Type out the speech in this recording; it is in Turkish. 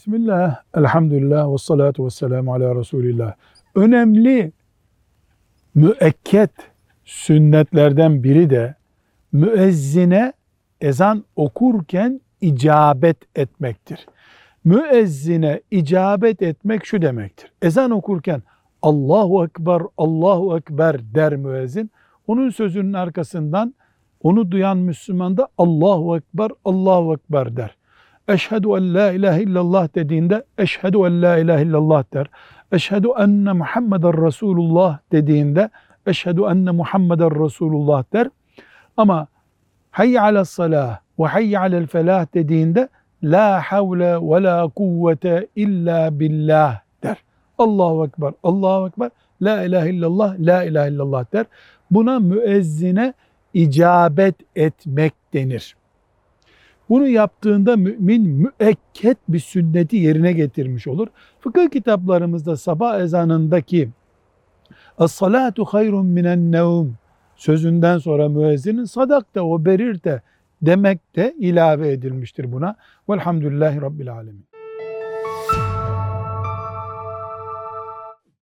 Bismillah, elhamdülillah ve salatu ve selamu ala Resulillah. Önemli müekket sünnetlerden biri de müezzine ezan okurken icabet etmektir. Müezzine icabet etmek şu demektir. Ezan okurken Allahu Ekber, Allahu Ekber der müezzin. Onun sözünün arkasından onu duyan Müslüman da Allahu Ekber, Allahu Ekber der. Eşhedü en la ilahe illallah dediğinde eşhedü en la ilahe illallah der. Eşhedü enne Muhammeden Resulullah dediğinde eşhedü enne Muhammeden Resulullah der. Ama hayy ala salah ve hayy alel felah dediğinde la havle ve la kuvvete illa billah der. Allahu Ekber, Allahu Ekber, la ilahe illallah, la ilahe illallah der. Buna müezzine icabet etmek denir. Bunu yaptığında mümin müekket bir sünneti yerine getirmiş olur. Fıkıh kitaplarımızda sabah ezanındaki Es-salatu hayrun minen nevm sözünden sonra müezzinin sadak da o berir de demek de ilave edilmiştir buna. Velhamdülillahi Rabbil Alemin.